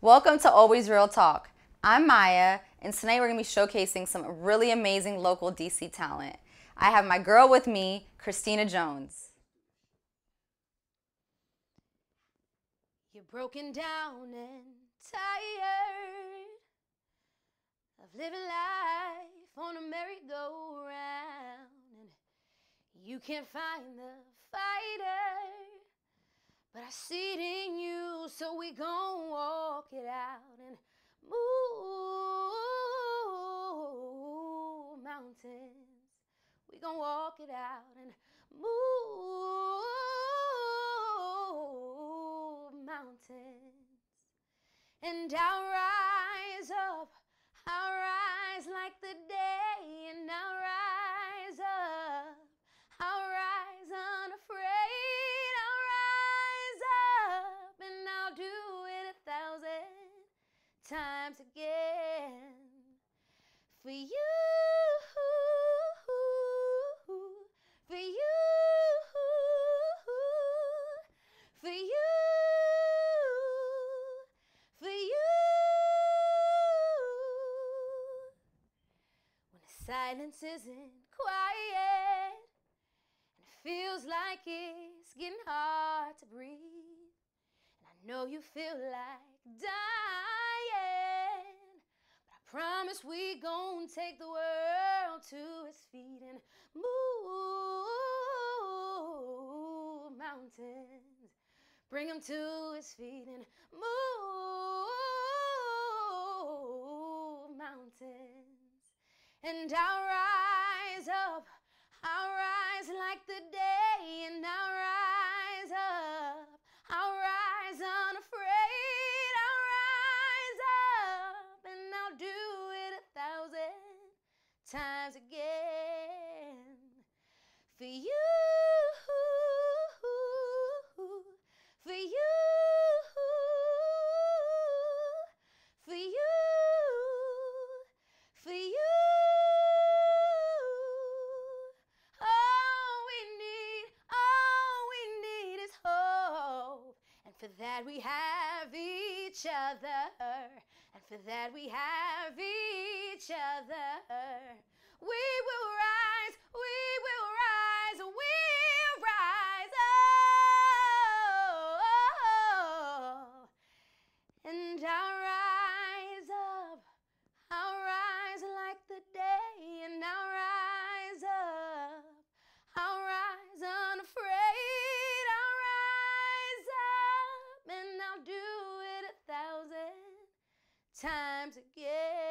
Welcome to Always Real Talk. I'm Maya, and tonight we're going to be showcasing some really amazing local DC talent. I have my girl with me, Christina Jones. You're broken down and tired of living life on a merry-go-round, you can't find the fighter. But I see it in you, so we gon' walk it out and move mountains. We gon' walk it out and move mountains. And I'll rise up, times again for you, for you, for you, for you. When the silence isn't quiet and it feels like it's getting hard to breathe, and I know you feel like dying. Promise we gon' take the world to its feet and move mountains. Bring him to his feet and move mountains. And I'll rise up, I'll rise like the day, times again. For you, for you, for you, for you. All we need, all we need is hope, and for that we have each other, that we have each other. We will rise, we times again.